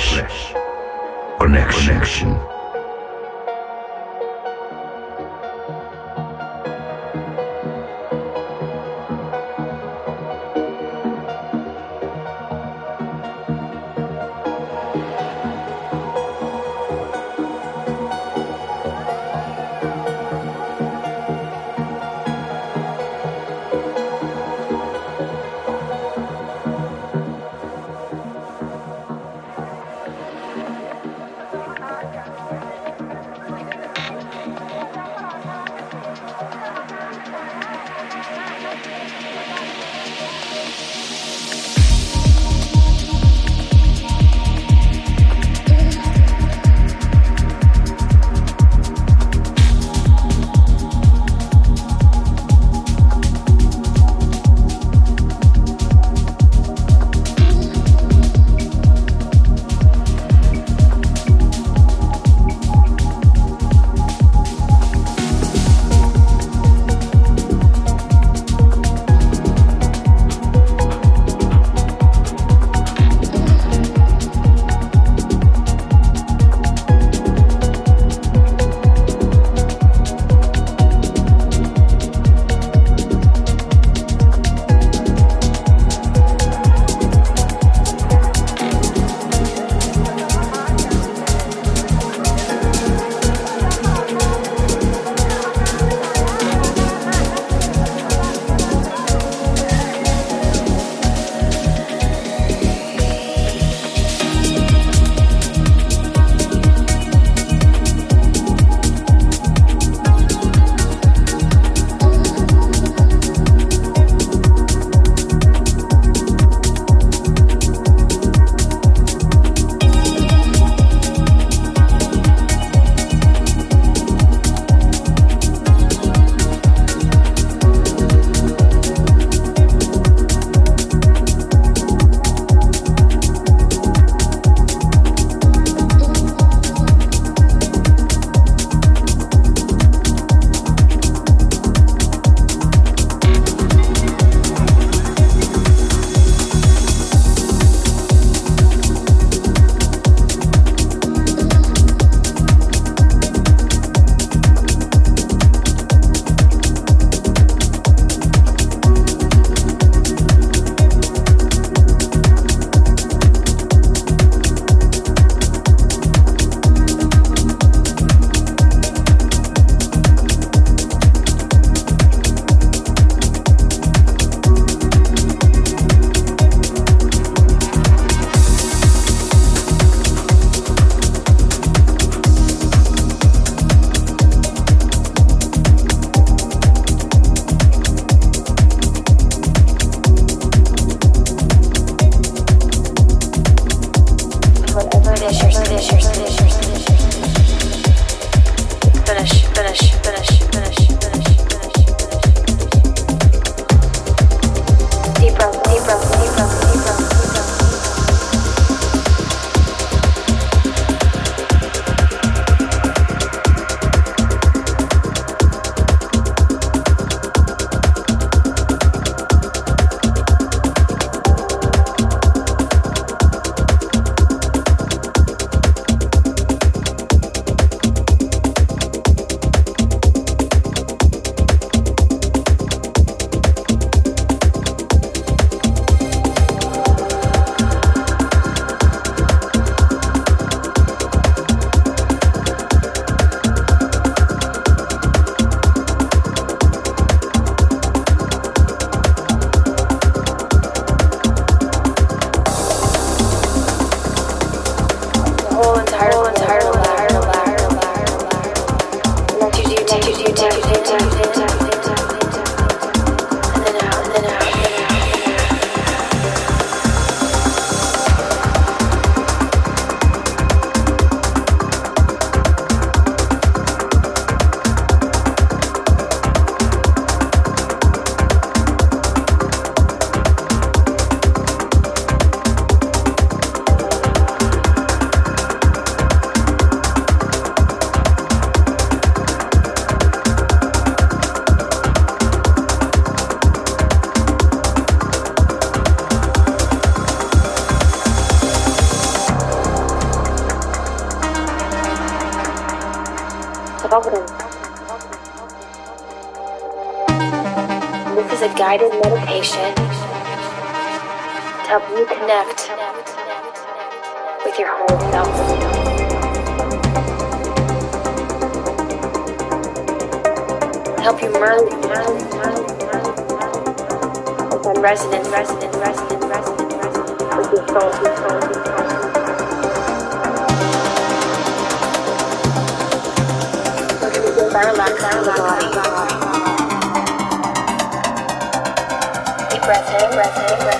Play on Fresh. Connection. Use. help you connect with your whole self. help you merge with resonant, resonant, resonant, resonant, resonant, with your soul, your soul, your soul. Deep breath in, breath in, breath in.